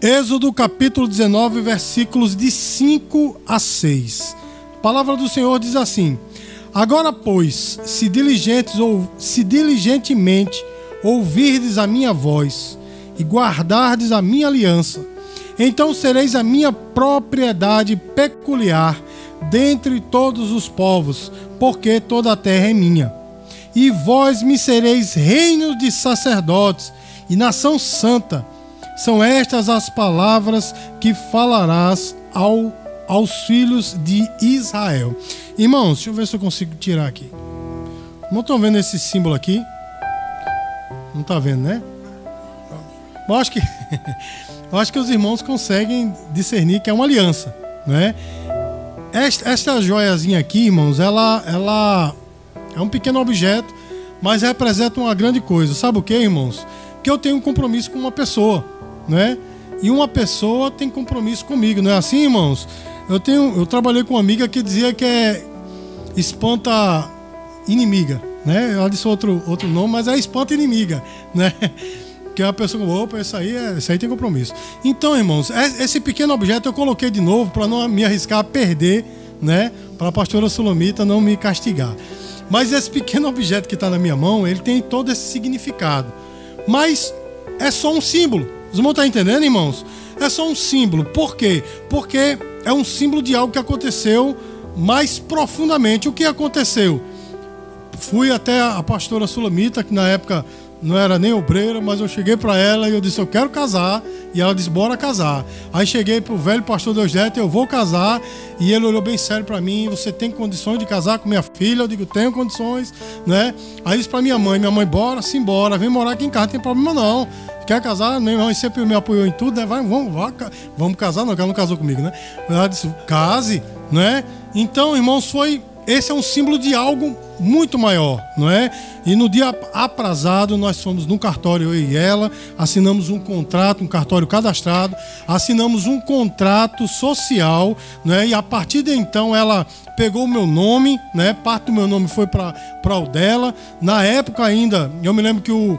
Êxodo capítulo 19, versículos de 5 a 6. A palavra do Senhor diz assim: Agora, pois, se diligentes ou se diligentemente ouvirdes a minha voz e guardardes a minha aliança, então sereis a minha propriedade peculiar dentre todos os povos, porque toda a terra é minha. E vós me sereis reinos de sacerdotes e nação santa são estas as palavras que falarás ao, aos filhos de Israel. Irmãos, deixa eu ver se eu consigo tirar aqui. Não estão vendo esse símbolo aqui? Não está vendo, né? Eu acho que eu acho que os irmãos conseguem discernir que é uma aliança, né? Esta, esta joiazinha aqui, irmãos, ela, ela é um pequeno objeto, mas representa uma grande coisa. Sabe o que, irmãos? Que eu tenho um compromisso com uma pessoa né? E uma pessoa tem compromisso comigo, não é assim, irmãos? Eu tenho, eu trabalhei com uma amiga que dizia que é espanta inimiga, né? Ela disse outro outro nome, mas é espanta inimiga, né? Que é uma pessoa, opa, isso aí, é, isso aí tem compromisso. Então, irmãos, é, esse pequeno objeto eu coloquei de novo para não me arriscar a perder, né? Para a pastora Solomita não me castigar. Mas esse pequeno objeto que está na minha mão, ele tem todo esse significado. Mas é só um símbolo. Os irmãos estão entendendo, irmãos? É só um símbolo. Por quê? Porque é um símbolo de algo que aconteceu mais profundamente. O que aconteceu? Fui até a pastora Sulamita, que na época não era nem obreira, mas eu cheguei para ela e eu disse: Eu quero casar. E ela disse: Bora casar. Aí cheguei para o velho pastor Deusdete: Eu vou casar. E ele olhou bem sério para mim: Você tem condições de casar com minha filha? Eu digo: Tenho condições, né? Aí disse para minha mãe: Minha mãe, bora, sim, bora. Vem morar aqui em casa, não tem problema não. Quer casar? Meu irmão sempre me apoiou em tudo, né? Vai, vamos, vai, vamos casar, não, ela não casou comigo, né? Ela disse, case, né? Então, irmãos, foi. Esse é um símbolo de algo muito maior, não é? E no dia aprazado, nós fomos no cartório, eu e ela, assinamos um contrato, um cartório cadastrado, assinamos um contrato social, né? E a partir de então ela pegou o meu nome, né? Parte do meu nome foi para o dela. Na época ainda, eu me lembro que o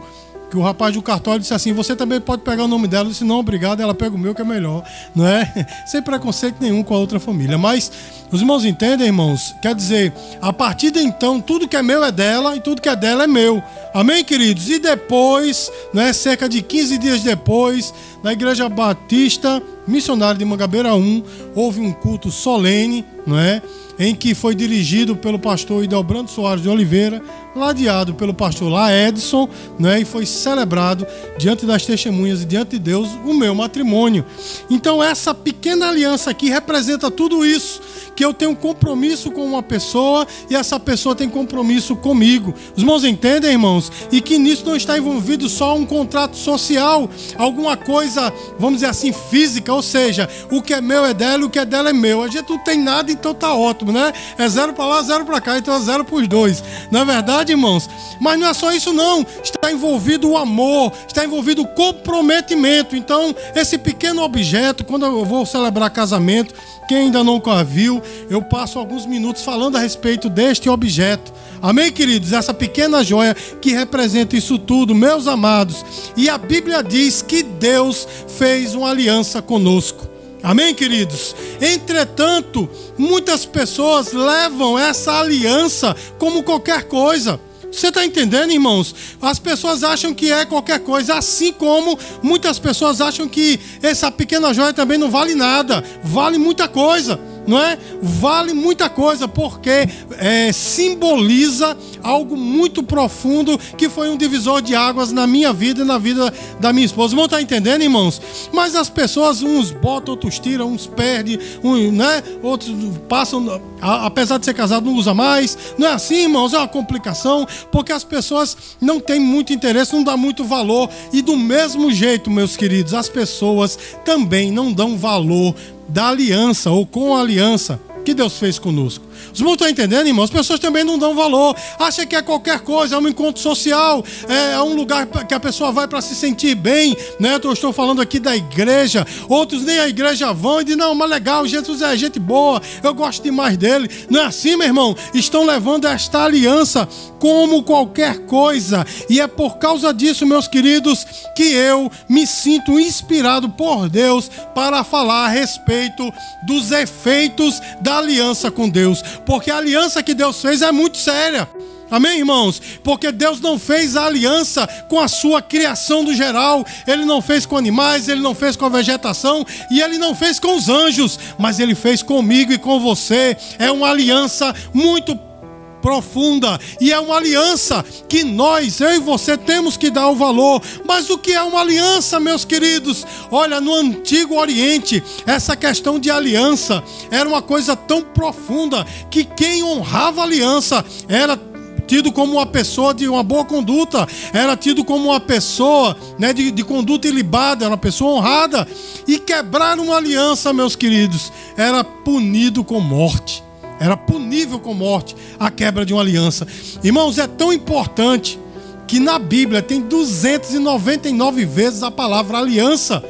que o rapaz do cartório disse assim: você também pode pegar o nome dela. Eu disse: não, obrigado, ela pega o meu que é melhor, não é? Sem preconceito nenhum com a outra família. Mas os irmãos entendem, irmãos? Quer dizer, a partir de então, tudo que é meu é dela e tudo que é dela é meu. Amém, queridos? E depois, né, cerca de 15 dias depois, na Igreja Batista Missionária de Mangabeira 1, houve um culto solene, não é? em que foi dirigido pelo pastor Idelbrando Soares de Oliveira, ladeado pelo pastor Lá Edson, né, e foi celebrado diante das testemunhas e diante de Deus o meu matrimônio. Então essa pequena aliança aqui representa tudo isso, que eu tenho compromisso com uma pessoa e essa pessoa tem compromisso comigo. Os irmãos entendem, irmãos? E que nisso não está envolvido só um contrato social, alguma coisa, vamos dizer assim, física, ou seja, o que é meu é dela, o que é dela é meu. A gente não tem nada, então tá ótimo né? É zero para lá, zero para cá, então é zero para os dois. Na é verdade, irmãos, mas não é só isso não. Está envolvido o amor, está envolvido o comprometimento. Então, esse pequeno objeto, quando eu vou celebrar casamento, quem ainda não viu, eu passo alguns minutos falando a respeito deste objeto. Amém, queridos? Essa pequena joia que representa isso tudo, meus amados. E a Bíblia diz que Deus fez uma aliança conosco. Amém, queridos? Entretanto, muitas pessoas levam essa aliança como qualquer coisa. Você está entendendo, irmãos? As pessoas acham que é qualquer coisa, assim como muitas pessoas acham que essa pequena joia também não vale nada, vale muita coisa não é? Vale muita coisa, porque é, simboliza algo muito profundo que foi um divisor de águas na minha vida e na vida da minha esposa. Vão estar tá entendendo, irmãos? Mas as pessoas, uns botam, outros tiram, uns perdem, né? outros passam, apesar de ser casado, não usa mais. Não é assim, irmãos? É uma complicação, porque as pessoas não têm muito interesse, não dão muito valor. E do mesmo jeito, meus queridos, as pessoas também não dão valor da aliança ou com a aliança que Deus fez conosco. Os irmãos estão entendendo, irmãos? As pessoas também não dão valor. Acha que é qualquer coisa, é um encontro social, é um lugar que a pessoa vai para se sentir bem, né? Eu estou falando aqui da igreja. Outros nem a igreja vão e dizem, não, mas legal, Jesus é gente boa, eu gosto demais dele. Não é assim, meu irmão? Estão levando esta aliança como qualquer coisa. E é por causa disso, meus queridos, que eu me sinto inspirado por Deus para falar a respeito dos efeitos da aliança com Deus. Porque a aliança que Deus fez é muito séria. Amém, irmãos? Porque Deus não fez a aliança com a sua criação do geral, Ele não fez com animais, Ele não fez com a vegetação e Ele não fez com os anjos, mas Ele fez comigo e com você. É uma aliança muito profunda e é uma aliança que nós, eu e você, temos que dar o valor. Mas o que é uma aliança, meus queridos? Olha, no Antigo Oriente, essa questão de aliança era uma coisa tão profunda que quem honrava a aliança era tido como uma pessoa de uma boa conduta, era tido como uma pessoa né, de, de conduta ilibada, era uma pessoa honrada. E quebrar uma aliança, meus queridos, era punido com morte. Era punível com morte a quebra de uma aliança. Irmãos, é tão importante que na Bíblia tem 299 vezes a palavra aliança.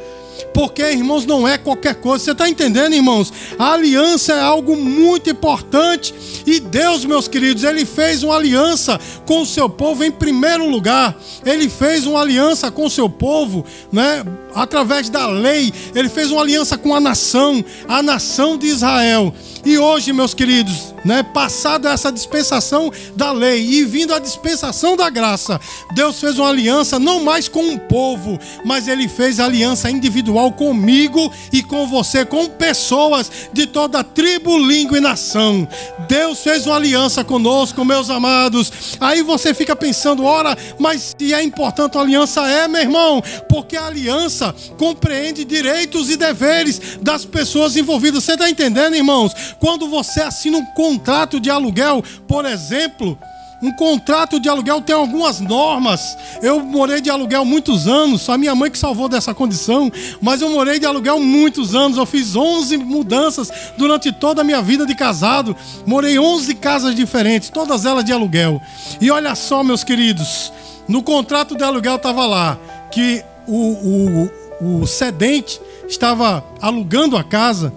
Porque, irmãos, não é qualquer coisa. Você está entendendo, irmãos? A aliança é algo muito importante. E Deus, meus queridos, Ele fez uma aliança com o seu povo em primeiro lugar. Ele fez uma aliança com o seu povo, né? Através da lei. Ele fez uma aliança com a nação, a nação de Israel. E hoje, meus queridos, né, passada essa dispensação da lei e vindo a dispensação da graça, Deus fez uma aliança não mais com um povo, mas ele fez aliança individual comigo e com você, com pessoas de toda tribo, língua e nação. Deus fez uma aliança conosco, meus amados. Aí você fica pensando, ora, mas se é importante a aliança é, meu irmão, porque a aliança compreende direitos e deveres das pessoas envolvidas. Você está entendendo, irmãos? Quando você assina um contrato de aluguel, por exemplo, um contrato de aluguel tem algumas normas. Eu morei de aluguel muitos anos, a minha mãe que salvou dessa condição, mas eu morei de aluguel muitos anos. Eu fiz 11 mudanças durante toda a minha vida de casado. Morei 11 casas diferentes, todas elas de aluguel. E olha só, meus queridos, no contrato de aluguel estava lá que o, o, o cedente estava alugando a casa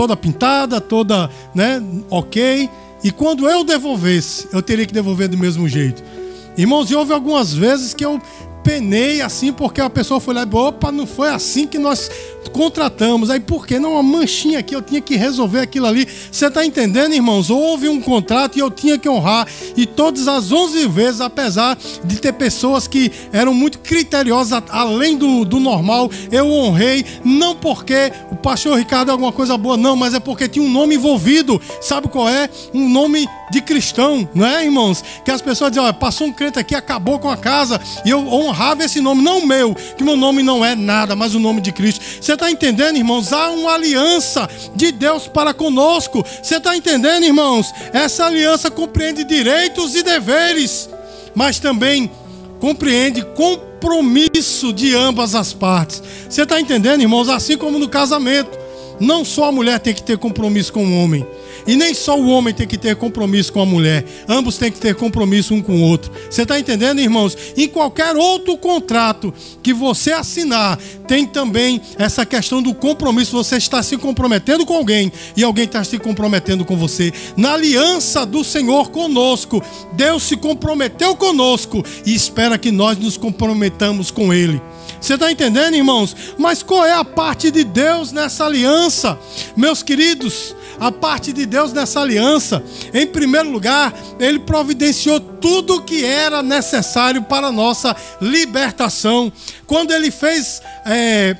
toda pintada, toda, né, ok. E quando eu devolvesse, eu teria que devolver do mesmo jeito. Irmãos, e houve algumas vezes que eu penei assim, porque a pessoa foi lá e opa, não foi assim que nós contratamos. Aí por que não uma manchinha aqui? Eu tinha que resolver aquilo ali. Você está entendendo, irmãos? Houve um contrato e eu tinha que honrar. E todas as 11 vezes, apesar de ter pessoas que eram muito criteriosas, além do, do normal, eu honrei. Não porque o pastor Ricardo é alguma coisa boa, não, mas é porque tinha um nome envolvido. Sabe qual é? Um nome de cristão, não é, irmãos? Que as pessoas dizem, passou um crente aqui, acabou com a casa. E eu honrava esse nome, não meu, que meu nome não é nada, mas o nome de Cristo. Você está entendendo, irmãos? Há uma aliança de Deus para conosco. Você está entendendo, irmãos? Essa aliança compreende direitos e deveres, mas também compreende compromisso de ambas as partes. Você está entendendo, irmãos? Assim como no casamento, não só a mulher tem que ter compromisso com o homem, e nem só o homem tem que ter compromisso com a mulher, ambos têm que ter compromisso um com o outro. Você está entendendo, irmãos? Em qualquer outro contrato que você assinar, tem também essa questão do compromisso. Você está se comprometendo com alguém e alguém está se comprometendo com você. Na aliança do Senhor conosco, Deus se comprometeu conosco e espera que nós nos comprometamos com Ele. Você está entendendo, irmãos? Mas qual é a parte de Deus nessa aliança? Meus queridos, a parte de Deus nessa aliança, em primeiro lugar, Ele providenciou tudo o que era necessário para a nossa libertação. Quando Ele fez é,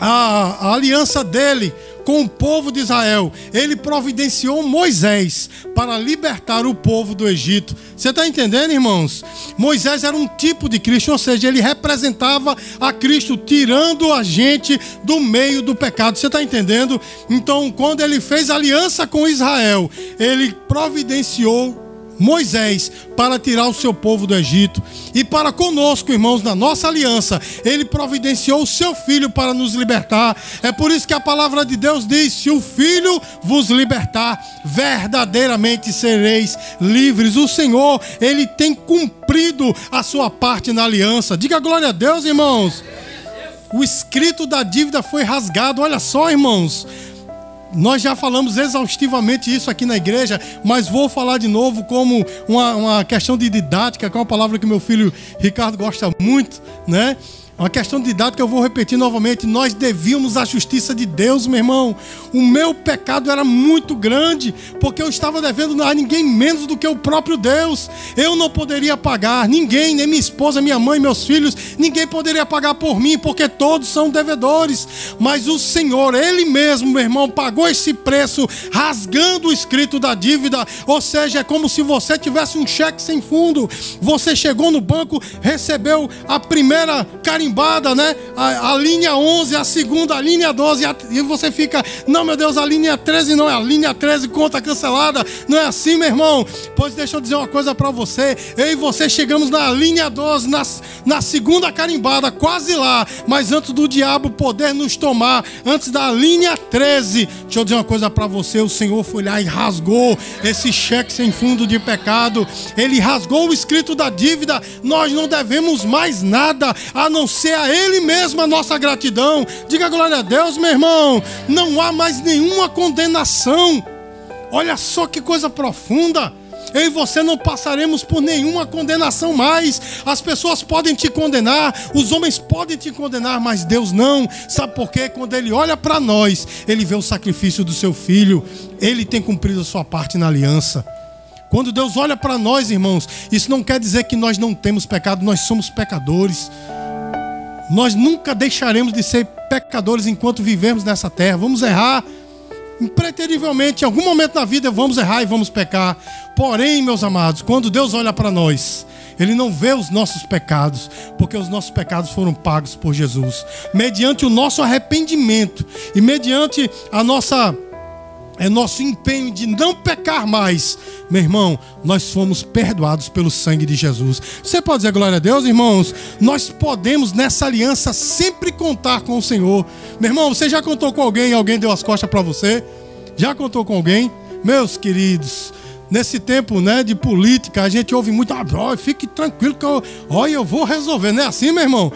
a, a aliança dele com o povo de Israel. Ele providenciou Moisés para libertar o povo do Egito. Você está entendendo, irmãos? Moisés era um tipo de Cristo, ou seja, ele representava a Cristo, tirando a gente do meio do pecado. Você está entendendo? Então, quando ele fez aliança com Israel, ele providenciou Moisés para tirar o seu povo do Egito. E para conosco, irmãos, na nossa aliança, ele providenciou o seu filho para nos libertar. É por isso que a palavra de Deus diz: se o filho vos libertar, verdadeiramente sereis livres. O Senhor, ele tem cumprido a sua parte na aliança. Diga glória a Deus, irmãos. O escrito da dívida foi rasgado. Olha só, irmãos. Nós já falamos exaustivamente isso aqui na igreja, mas vou falar de novo como uma, uma questão de didática, que é uma palavra que meu filho Ricardo gosta muito, né? Uma questão didática, eu vou repetir novamente. Nós devíamos a justiça de Deus, meu irmão. O meu pecado era muito grande, porque eu estava devendo a ninguém menos do que o próprio Deus. Eu não poderia pagar, ninguém, nem minha esposa, minha mãe, meus filhos, ninguém poderia pagar por mim, porque todos são devedores. Mas o Senhor, Ele mesmo, meu irmão, pagou esse preço, rasgando o escrito da dívida. Ou seja, é como se você tivesse um cheque sem fundo. Você chegou no banco, recebeu a primeira carinha carimbada, né? A, a, linha 11, a segunda, a linha 12, a, e você fica, não, meu Deus, a linha 13 não é a linha 13, conta cancelada. Não é assim, meu irmão. Pois deixa eu dizer uma coisa para você. Eu e você chegamos na linha 12, na, na segunda carimbada, quase lá. Mas antes do diabo poder nos tomar, antes da linha 13, deixa eu dizer uma coisa para você. O Senhor foi lá e rasgou esse cheque sem fundo de pecado. Ele rasgou o escrito da dívida. Nós não devemos mais nada a não a Ele mesmo a nossa gratidão. Diga glória a Deus, meu irmão. Não há mais nenhuma condenação. Olha só que coisa profunda. Eu e você não passaremos por nenhuma condenação mais. As pessoas podem te condenar, os homens podem te condenar, mas Deus não. Sabe por quê? Quando Ele olha para nós, Ele vê o sacrifício do seu filho, Ele tem cumprido a sua parte na aliança. Quando Deus olha para nós, irmãos, isso não quer dizer que nós não temos pecado, nós somos pecadores. Nós nunca deixaremos de ser pecadores enquanto vivemos nessa terra. Vamos errar impreterivelmente, em algum momento na vida vamos errar e vamos pecar. Porém, meus amados, quando Deus olha para nós, Ele não vê os nossos pecados, porque os nossos pecados foram pagos por Jesus. Mediante o nosso arrependimento e mediante a nossa é nosso empenho de não pecar mais. Meu irmão, nós fomos perdoados pelo sangue de Jesus. Você pode dizer glória a Deus, irmãos? Nós podemos nessa aliança sempre contar com o Senhor. Meu irmão, você já contou com alguém e alguém deu as costas para você? Já contou com alguém? Meus queridos, nesse tempo né, de política, a gente ouve muito, ah, fique tranquilo que eu, olha, eu vou resolver. Não é assim, meu irmão?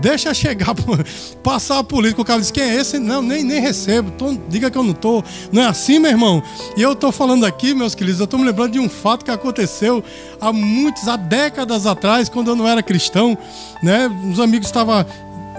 Deixa chegar, passar a política. O cara diz: quem é esse? Não, nem, nem recebo. Tô, diga que eu não tô. Não é assim, meu irmão? E eu tô falando aqui, meus queridos, eu tô me lembrando de um fato que aconteceu há muitos, há décadas atrás, quando eu não era cristão. Né? Uns amigos estavam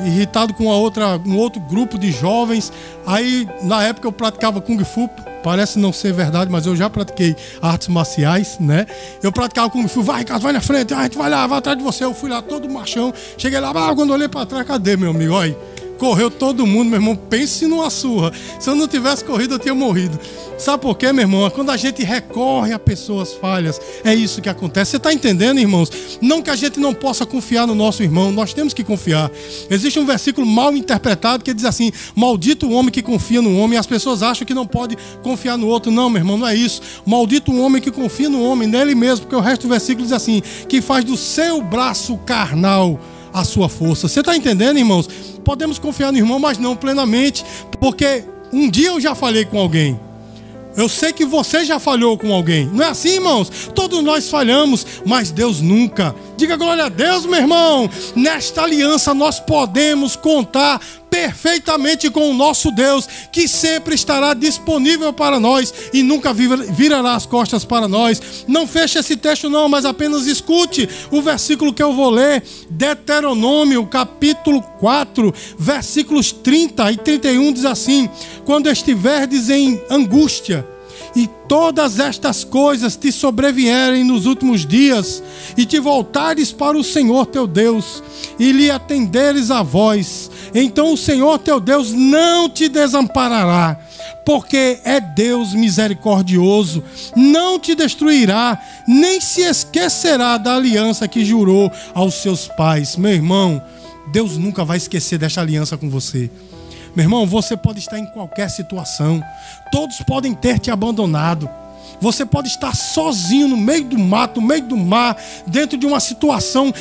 irritado com outra, um outro grupo de jovens. Aí, na época, eu praticava Kung Fu. Parece não ser verdade, mas eu já pratiquei artes marciais, né? Eu praticava Kung Fu. Vai, Carlos, vai na frente. A gente vai lá, vai atrás de você. Eu fui lá todo machão. Cheguei lá, ah, quando olhei pra trás, cadê, meu amigo? Olha correu todo mundo, meu irmão. Pense numa surra. Se eu não tivesse corrido, eu tinha morrido. Sabe por quê, meu irmão? É quando a gente recorre a pessoas falhas, é isso que acontece. Você está entendendo, irmãos? Não que a gente não possa confiar no nosso irmão, nós temos que confiar. Existe um versículo mal interpretado que diz assim: Maldito o homem que confia no homem. As pessoas acham que não pode confiar no outro. Não, meu irmão, não é isso. Maldito o homem que confia no homem, nele mesmo, porque o resto do versículo diz assim: Que faz do seu braço carnal a sua força. Você está entendendo, irmãos? Podemos confiar no irmão, mas não plenamente, porque um dia eu já falei com alguém. Eu sei que você já falhou com alguém. Não é assim, irmãos? Todos nós falhamos, mas Deus nunca. Diga glória a Deus, meu irmão. Nesta aliança nós podemos contar perfeitamente com o nosso Deus, que sempre estará disponível para nós e nunca virará as costas para nós. Não feche esse texto, não, mas apenas escute o versículo que eu vou ler, Deuteronômio, capítulo 4, versículos 30 e 31, diz assim: Quando estiverdes em angústia, e todas estas coisas te sobrevierem nos últimos dias, e te voltares para o Senhor teu Deus, e lhe atenderes a voz, então o Senhor teu Deus não te desamparará, porque é Deus misericordioso, não te destruirá, nem se esquecerá da aliança que jurou aos seus pais. Meu irmão, Deus nunca vai esquecer desta aliança com você. Meu irmão, você pode estar em qualquer situação, todos podem ter te abandonado. Você pode estar sozinho no meio do mato, no meio do mar, dentro de uma situação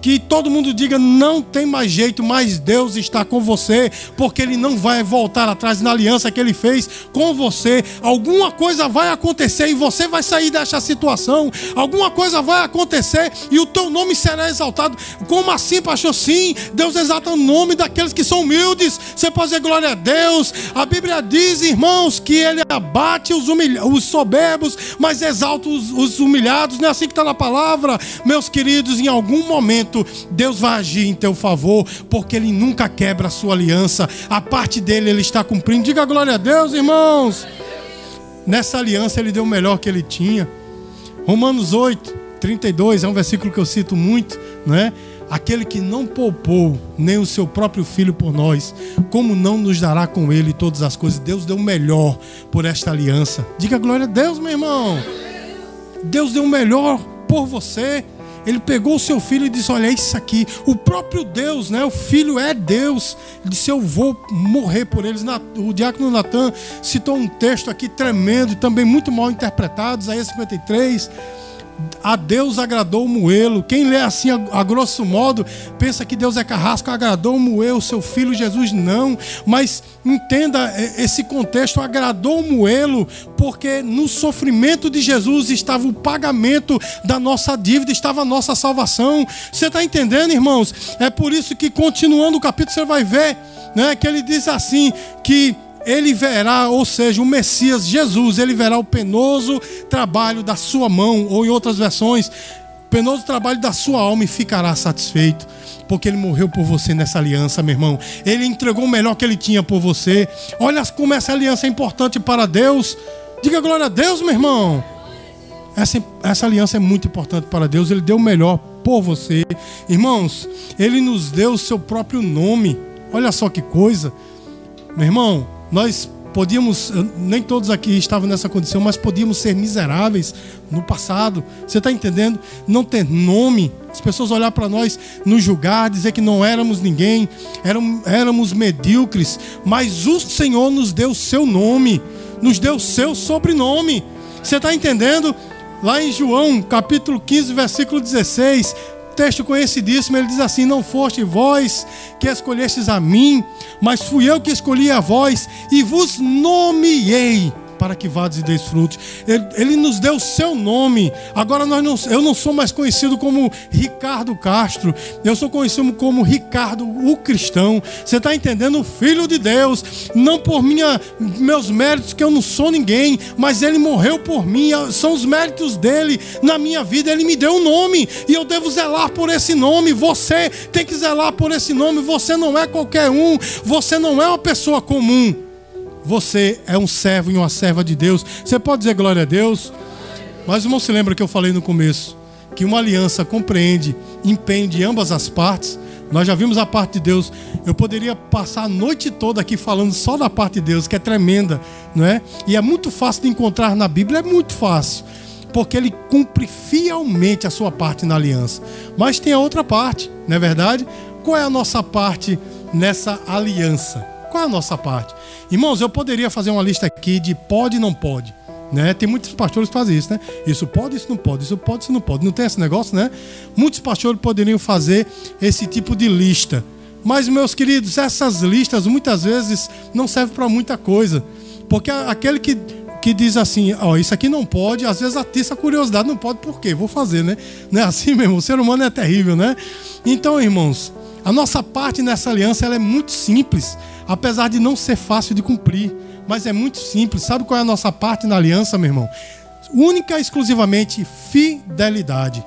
que todo mundo diga não tem mais jeito, mas Deus está com você, porque Ele não vai voltar atrás na aliança que Ele fez com você. Alguma coisa vai acontecer e você vai sair dessa situação. Alguma coisa vai acontecer e o teu nome será exaltado. Como assim, pastor? Sim, Deus exalta o nome daqueles que são humildes. Você pode dizer glória a Deus. A Bíblia diz, irmãos, que Ele abate os, os soberbos, mas exalta os, os humilhados. Não é assim que está na palavra, meus queridos. Em algum momento momento, Deus vai agir em teu favor, porque Ele nunca quebra a sua aliança. A parte dele Ele está cumprindo. Diga glória a Deus, irmãos. Nessa aliança Ele deu o melhor que Ele tinha. Romanos 8, 32 é um versículo que eu cito muito, não é? Aquele que não poupou nem o seu próprio filho por nós, como não nos dará com ele todas as coisas? Deus deu o melhor por esta aliança. Diga glória a Deus, meu irmão. Deus deu o melhor por você. Ele pegou o seu filho e disse: Olha, é isso aqui. O próprio Deus, né? O filho é Deus. Ele disse: Eu vou morrer por eles. O diácono Natan citou um texto aqui tremendo, também muito mal interpretado, Isaías 53 a Deus agradou o moelo. Quem lê assim a, a, grosso modo, pensa que Deus é carrasco, agradou o moelo, seu filho Jesus não. Mas entenda esse contexto, agradou o moelo, porque no sofrimento de Jesus estava o pagamento da nossa dívida, estava a nossa salvação. Você está entendendo, irmãos? É por isso que continuando o capítulo você vai ver, né, que ele diz assim que ele verá, ou seja, o Messias Jesus, ele verá o penoso trabalho da sua mão, ou em outras versões, penoso trabalho da sua alma e ficará satisfeito, porque ele morreu por você nessa aliança, meu irmão. Ele entregou o melhor que ele tinha por você. Olha como essa aliança é importante para Deus. Diga glória a Deus, meu irmão. Essa, essa aliança é muito importante para Deus. Ele deu o melhor por você. Irmãos, ele nos deu o seu próprio nome. Olha só que coisa. Meu irmão, nós podíamos, nem todos aqui estavam nessa condição, mas podíamos ser miseráveis no passado. Você está entendendo? Não ter nome. As pessoas olhar para nós, nos julgar, dizer que não éramos ninguém, éramos, éramos medíocres. Mas o Senhor nos deu seu nome, nos deu o seu sobrenome. Você está entendendo? Lá em João, capítulo 15, versículo 16, texto conhecidíssimo, ele diz assim: Não foste vós que escolhestes a mim, mas fui eu que escolhi a vós e vos nomeei para que vades e deis frutos. Ele, ele, nos deu o seu nome. Agora nós não, eu não sou mais conhecido como Ricardo Castro. Eu sou conhecido como Ricardo o cristão. Você está entendendo? O filho de Deus. Não por minha, meus méritos, que eu não sou ninguém, mas ele morreu por mim. São os méritos dele na minha vida. Ele me deu um nome e eu devo zelar por esse nome. Você tem que zelar por esse nome. Você não é qualquer um. Você não é uma pessoa comum. Você é um servo e uma serva de Deus. Você pode dizer glória a Deus? Mas irmão, se lembra que eu falei no começo que uma aliança compreende empenho de ambas as partes. Nós já vimos a parte de Deus. Eu poderia passar a noite toda aqui falando só da parte de Deus, que é tremenda, não é? E é muito fácil de encontrar na Bíblia, é muito fácil, porque ele cumpre fielmente a sua parte na aliança. Mas tem a outra parte, não é verdade? Qual é a nossa parte nessa aliança? Qual é a nossa parte? Irmãos, eu poderia fazer uma lista aqui de pode e não pode. Né? Tem muitos pastores que fazem isso, né? Isso pode, isso não pode, isso pode, isso não pode. Não tem esse negócio, né? Muitos pastores poderiam fazer esse tipo de lista. Mas, meus queridos, essas listas muitas vezes não servem para muita coisa. Porque aquele que, que diz assim, ó, isso aqui não pode, às vezes atiça a curiosidade, não pode, por quê? Vou fazer, né? Não é assim mesmo, o ser humano é terrível, né? Então, irmãos, a nossa parte nessa aliança ela é muito simples apesar de não ser fácil de cumprir, mas é muito simples. Sabe qual é a nossa parte na aliança, meu irmão? Única e exclusivamente fidelidade.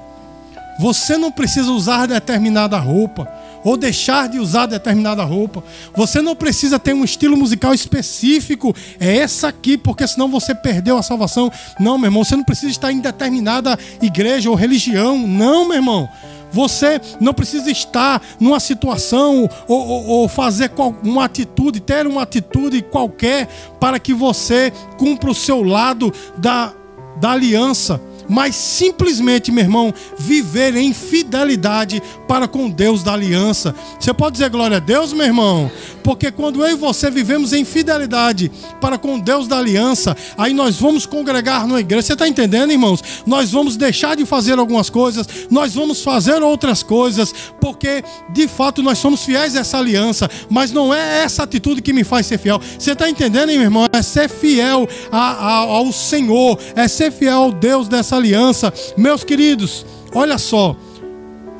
Você não precisa usar determinada roupa ou deixar de usar determinada roupa. Você não precisa ter um estilo musical específico. É essa aqui, porque senão você perdeu a salvação. Não, meu irmão, você não precisa estar em determinada igreja ou religião. Não, meu irmão. Você não precisa estar numa situação ou, ou, ou fazer uma atitude, ter uma atitude qualquer para que você cumpra o seu lado da, da aliança mas simplesmente, meu irmão, viver em fidelidade para com Deus da aliança. Você pode dizer glória a Deus, meu irmão? Porque quando eu e você vivemos em fidelidade para com Deus da aliança, aí nós vamos congregar na igreja. Você está entendendo, irmãos? Nós vamos deixar de fazer algumas coisas, nós vamos fazer outras coisas, porque de fato nós somos fiéis a essa aliança, mas não é essa atitude que me faz ser fiel. Você está entendendo, meu irmão? É ser fiel a, a, ao Senhor, é ser fiel ao Deus dessa aliança. Meus queridos, olha só,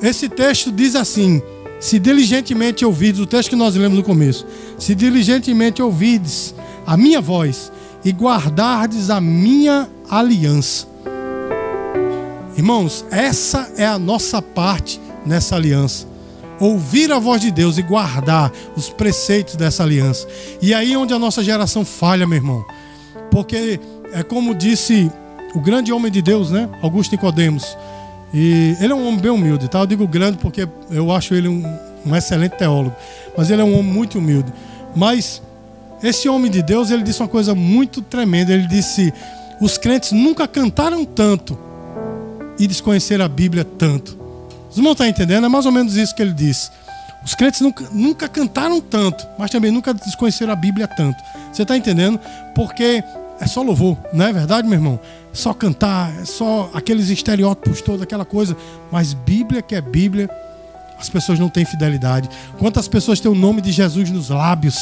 esse texto diz assim: se diligentemente ouvides, o texto que nós lemos no começo, se diligentemente ouvides a minha voz e guardardes a minha aliança. Irmãos, essa é a nossa parte nessa aliança. Ouvir a voz de Deus e guardar os preceitos dessa aliança. E aí é onde a nossa geração falha, meu irmão. Porque é como disse o grande homem de Deus, né? Augusto Nicodemos. E ele é um homem bem humilde, tá? Eu digo grande porque eu acho ele um, um excelente teólogo. Mas ele é um homem muito humilde. Mas esse homem de Deus, ele disse uma coisa muito tremenda. Ele disse: os crentes nunca cantaram tanto e desconheceram a Bíblia tanto. Os irmãos estão entendendo? É mais ou menos isso que ele disse. Os crentes nunca, nunca cantaram tanto, mas também nunca desconheceram a Bíblia tanto. Você está entendendo? Porque é só louvor, não é verdade, meu irmão? É só cantar, é só aqueles estereótipos todos, aquela coisa. Mas Bíblia que é Bíblia, as pessoas não têm fidelidade. Quantas pessoas têm o nome de Jesus nos lábios,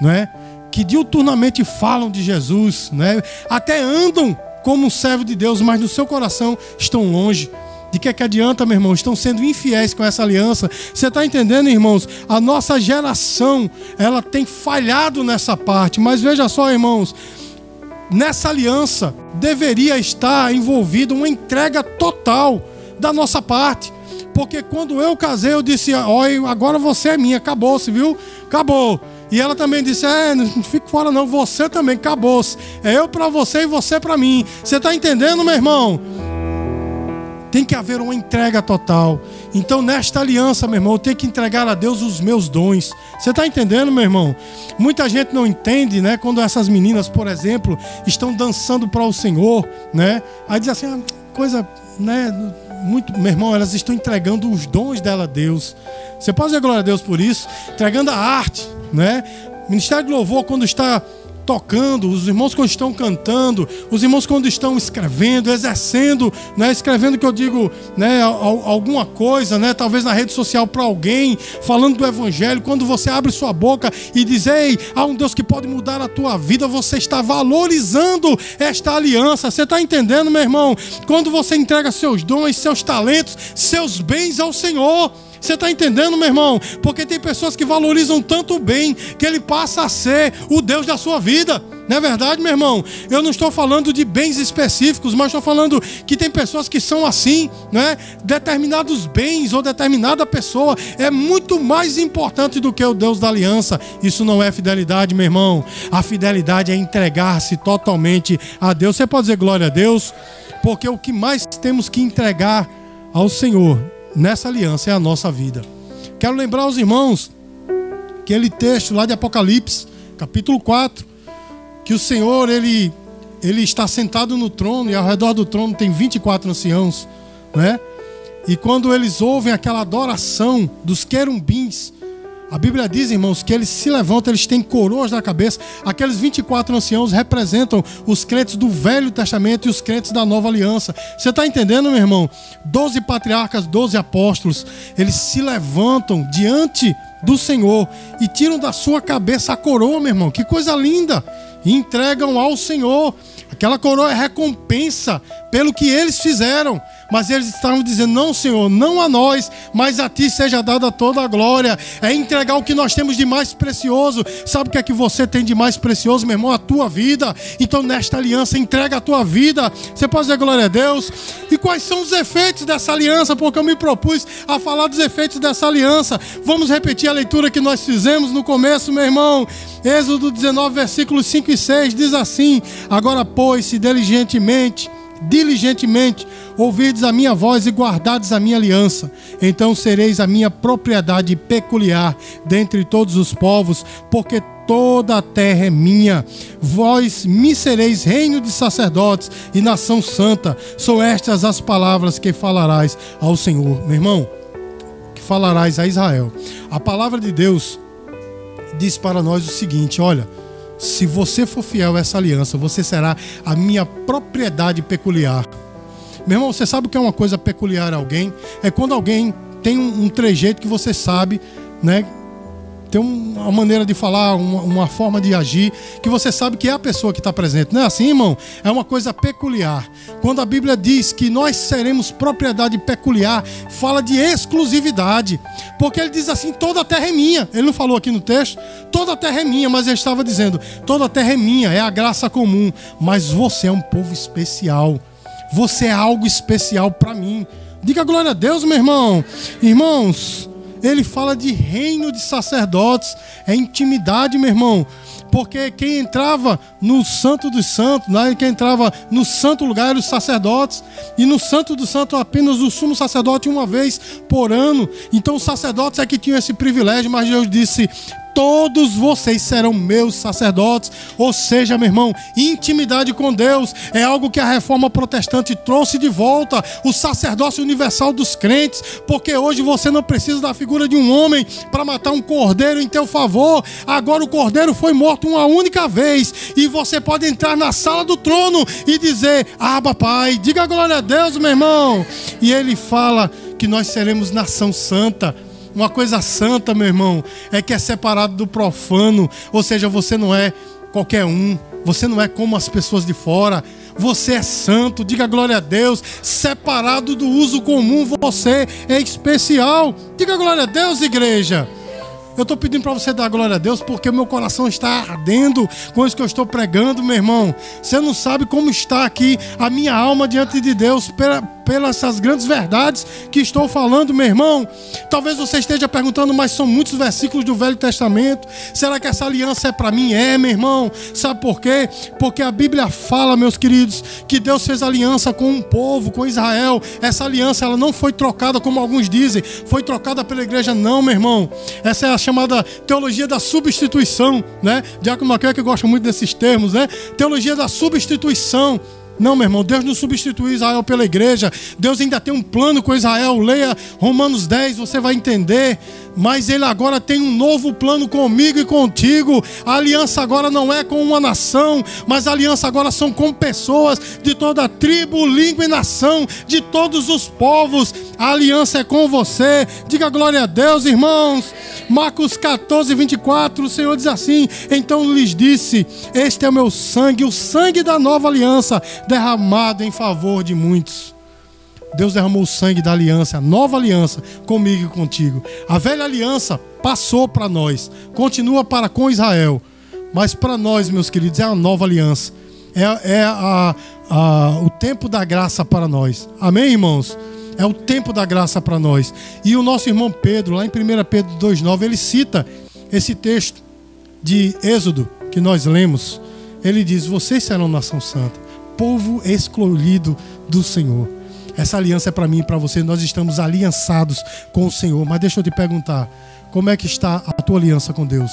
não é? Que diuturnamente falam de Jesus, né? Até andam como um servo de Deus, mas no seu coração estão longe. De que, é que adianta, meu irmão? Estão sendo infiéis com essa aliança. Você está entendendo, irmãos? A nossa geração, ela tem falhado nessa parte. Mas veja só, irmãos, nessa aliança deveria estar envolvida uma entrega total da nossa parte. Porque quando eu casei, eu disse: Olha, agora você é minha, acabou-se, viu? Acabou. E ela também disse: É, não fique fora, não, você também, acabou-se. É eu para você e você para mim. Você está entendendo, meu irmão? Tem que haver uma entrega total. Então, nesta aliança, meu irmão, eu tenho que entregar a Deus os meus dons. Você está entendendo, meu irmão? Muita gente não entende, né? Quando essas meninas, por exemplo, estão dançando para o Senhor, né? Aí diz assim, ah, coisa, né? Muito, meu irmão, elas estão entregando os dons dela a Deus. Você pode dizer glória a Deus por isso? Entregando a arte, né? Ministério de Louvor, quando está tocando, os irmãos quando estão cantando, os irmãos quando estão escrevendo, exercendo, né, escrevendo que eu digo, né, alguma coisa, né, talvez na rede social para alguém, falando do evangelho, quando você abre sua boca e diz: "Ei, há um Deus que pode mudar a tua vida", você está valorizando esta aliança. Você está entendendo, meu irmão? Quando você entrega seus dons, seus talentos, seus bens ao Senhor, você está entendendo, meu irmão? Porque tem pessoas que valorizam tanto o bem que ele passa a ser o Deus da sua vida. Não é verdade, meu irmão? Eu não estou falando de bens específicos, mas estou falando que tem pessoas que são assim, né? Determinados bens ou determinada pessoa é muito mais importante do que o Deus da aliança. Isso não é fidelidade, meu irmão. A fidelidade é entregar-se totalmente a Deus. Você pode dizer glória a Deus, porque o que mais temos que entregar ao Senhor nessa aliança é a nossa vida. Quero lembrar aos irmãos aquele texto lá de Apocalipse, capítulo 4, que o Senhor ele ele está sentado no trono e ao redor do trono tem 24 anciãos, né? E quando eles ouvem aquela adoração dos querumbins, a Bíblia diz, irmãos, que eles se levantam, eles têm coroas na cabeça. Aqueles 24 anciãos representam os crentes do Velho Testamento e os crentes da Nova Aliança. Você está entendendo, meu irmão? Doze patriarcas, doze apóstolos, eles se levantam diante do Senhor e tiram da sua cabeça a coroa, meu irmão. Que coisa linda! E entregam ao Senhor. Aquela coroa é recompensa pelo que eles fizeram. Mas eles estavam dizendo: Não, Senhor, não a nós, mas a Ti seja dada toda a glória. É entregar o que nós temos de mais precioso. Sabe o que é que você tem de mais precioso, meu irmão? A tua vida. Então, nesta aliança, entrega a tua vida. Você pode dizer glória a Deus? E quais são os efeitos dessa aliança? Porque eu me propus a falar dos efeitos dessa aliança. Vamos repetir a leitura que nós fizemos no começo, meu irmão. Êxodo 19, versículos 5 e 6 diz assim: Agora, pois, se diligentemente diligentemente ouvirdes a minha voz e guardardes a minha aliança, então sereis a minha propriedade peculiar dentre todos os povos, porque toda a terra é minha. Vós me sereis reino de sacerdotes e nação santa. São estas as palavras que falarás ao Senhor. Meu irmão, que falarás a Israel. A palavra de Deus diz para nós o seguinte: olha, se você for fiel a essa aliança, você será a minha propriedade peculiar. Meu irmão, você sabe o que é uma coisa peculiar a alguém? É quando alguém tem um, um trejeito que você sabe, né? Tem uma maneira de falar, uma, uma, forma de agir, que você sabe que é a pessoa que está presente. Não é assim, irmão? É uma coisa peculiar. Quando a Bíblia diz que nós seremos propriedade peculiar, fala de exclusividade. Porque ele diz assim: toda a terra é minha. Ele não falou aqui no texto, toda a terra é minha, mas ele estava dizendo: toda a terra é minha, é a graça comum. Mas você é um povo especial. Você é algo especial para mim. Diga glória a Deus, meu irmão. Irmãos, ele fala de reino de sacerdotes, é intimidade, meu irmão. Porque quem entrava no Santo dos Santos, né, quem entrava no santo lugar eram os sacerdotes, e no Santo dos Santos apenas o sumo sacerdote uma vez por ano. Então os sacerdotes é que tinham esse privilégio, mas Deus disse: todos vocês serão meus sacerdotes. Ou seja, meu irmão, intimidade com Deus é algo que a reforma protestante trouxe de volta, o sacerdócio universal dos crentes, porque hoje você não precisa da figura de um homem para matar um cordeiro em teu favor. Agora o cordeiro foi morto uma única vez e você pode entrar na sala do trono e dizer: "Aba, Pai". Diga glória a Deus, meu irmão. E ele fala que nós seremos nação santa. Uma coisa santa, meu irmão, é que é separado do profano. Ou seja, você não é qualquer um. Você não é como as pessoas de fora. Você é santo, diga glória a Deus. Separado do uso comum, você é especial. Diga glória a Deus, igreja. Eu estou pedindo para você dar glória a Deus porque o meu coração está ardendo com isso que eu estou pregando, meu irmão. Você não sabe como está aqui a minha alma diante de Deus pela, pelas essas grandes verdades que estou falando, meu irmão. Talvez você esteja perguntando, mas são muitos versículos do Velho Testamento. Será que essa aliança é para mim? É, meu irmão. Sabe por quê? Porque a Bíblia fala, meus queridos, que Deus fez aliança com um povo, com Israel. Essa aliança ela não foi trocada como alguns dizem, foi trocada pela igreja, não, meu irmão. Essa é a chamada teologia da substituição, né? Diácono Maquia que gosta muito desses termos, né? Teologia da substituição. Não, meu irmão, Deus não substituiu Israel pela igreja. Deus ainda tem um plano com Israel. Leia Romanos 10, você vai entender mas ele agora tem um novo plano comigo e contigo. A aliança agora não é com uma nação, mas a aliança agora são com pessoas de toda tribo, língua e nação, de todos os povos. A aliança é com você. Diga glória a Deus, irmãos. Marcos 14, 24, o Senhor diz assim: Então lhes disse: Este é o meu sangue, o sangue da nova aliança, derramado em favor de muitos. Deus derramou o sangue da aliança, a nova aliança comigo e contigo. A velha aliança passou para nós, continua para com Israel. Mas para nós, meus queridos, é a nova aliança. É, é a, a, o tempo da graça para nós. Amém, irmãos? É o tempo da graça para nós. E o nosso irmão Pedro, lá em 1 Pedro 2,9, ele cita esse texto de Êxodo que nós lemos. Ele diz: Vocês serão nação santa, povo escolhido do Senhor. Essa aliança é para mim e para você. Nós estamos aliançados com o Senhor. Mas deixa eu te perguntar: como é que está a tua aliança com Deus?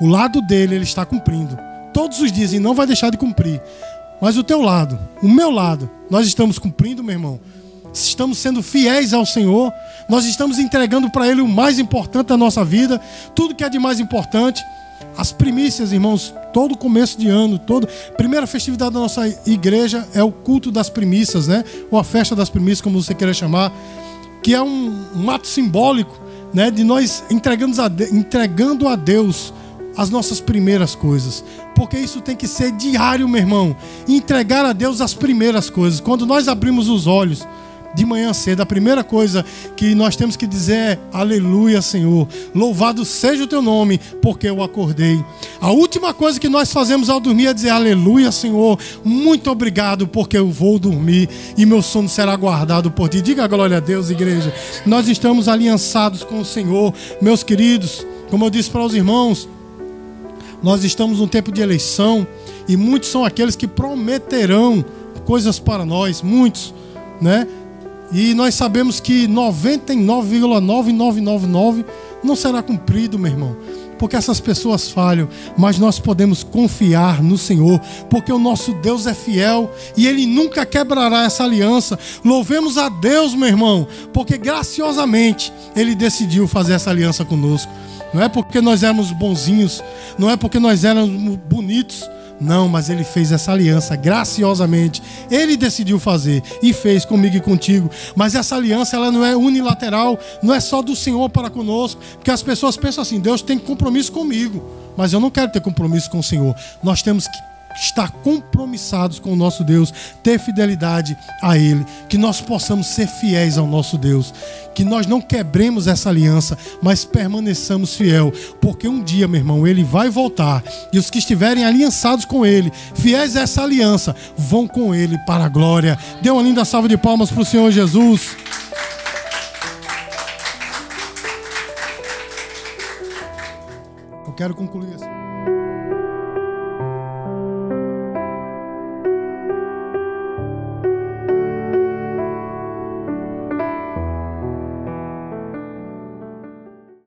O lado dele ele está cumprindo. Todos os dias e não vai deixar de cumprir. Mas o teu lado, o meu lado, nós estamos cumprindo, meu irmão. Estamos sendo fiéis ao Senhor. Nós estamos entregando para Ele o mais importante da nossa vida. Tudo que é de mais importante. As primícias, irmãos, todo começo de ano, todo primeira festividade da nossa igreja é o culto das primícias, né? Ou a festa das primícias, como você queira chamar, que é um, um ato simbólico, né, de nós entregando a, entregando a Deus as nossas primeiras coisas. Porque isso tem que ser diário, meu irmão. Entregar a Deus as primeiras coisas. Quando nós abrimos os olhos, de manhã cedo, a primeira coisa que nós temos que dizer é: Aleluia, Senhor. Louvado seja o teu nome, porque eu acordei. A última coisa que nós fazemos ao dormir é dizer: Aleluia, Senhor. Muito obrigado, porque eu vou dormir e meu sono será guardado por ti. Diga glória a Deus, igreja. Nós estamos aliançados com o Senhor, meus queridos. Como eu disse para os irmãos, nós estamos num tempo de eleição e muitos são aqueles que prometerão coisas para nós, muitos, né? E nós sabemos que 99,9999 não será cumprido, meu irmão. Porque essas pessoas falham, mas nós podemos confiar no Senhor, porque o nosso Deus é fiel e Ele nunca quebrará essa aliança. Louvemos a Deus, meu irmão, porque graciosamente Ele decidiu fazer essa aliança conosco. não é porque nós éramos bonzinhos, não é porque nós éramos bonitos, não, mas ele fez essa aliança graciosamente. Ele decidiu fazer e fez comigo e contigo. Mas essa aliança ela não é unilateral, não é só do Senhor para conosco, porque as pessoas pensam assim: Deus tem compromisso comigo, mas eu não quero ter compromisso com o Senhor. Nós temos que estar compromissados com o nosso Deus, ter fidelidade a Ele, que nós possamos ser fiéis ao nosso Deus, que nós não quebremos essa aliança, mas permaneçamos fiel, porque um dia, meu irmão, Ele vai voltar e os que estiverem aliançados com Ele, fiéis a essa aliança, vão com Ele para a glória. Dê uma linda salva de palmas para o Senhor Jesus. Eu quero concluir assim.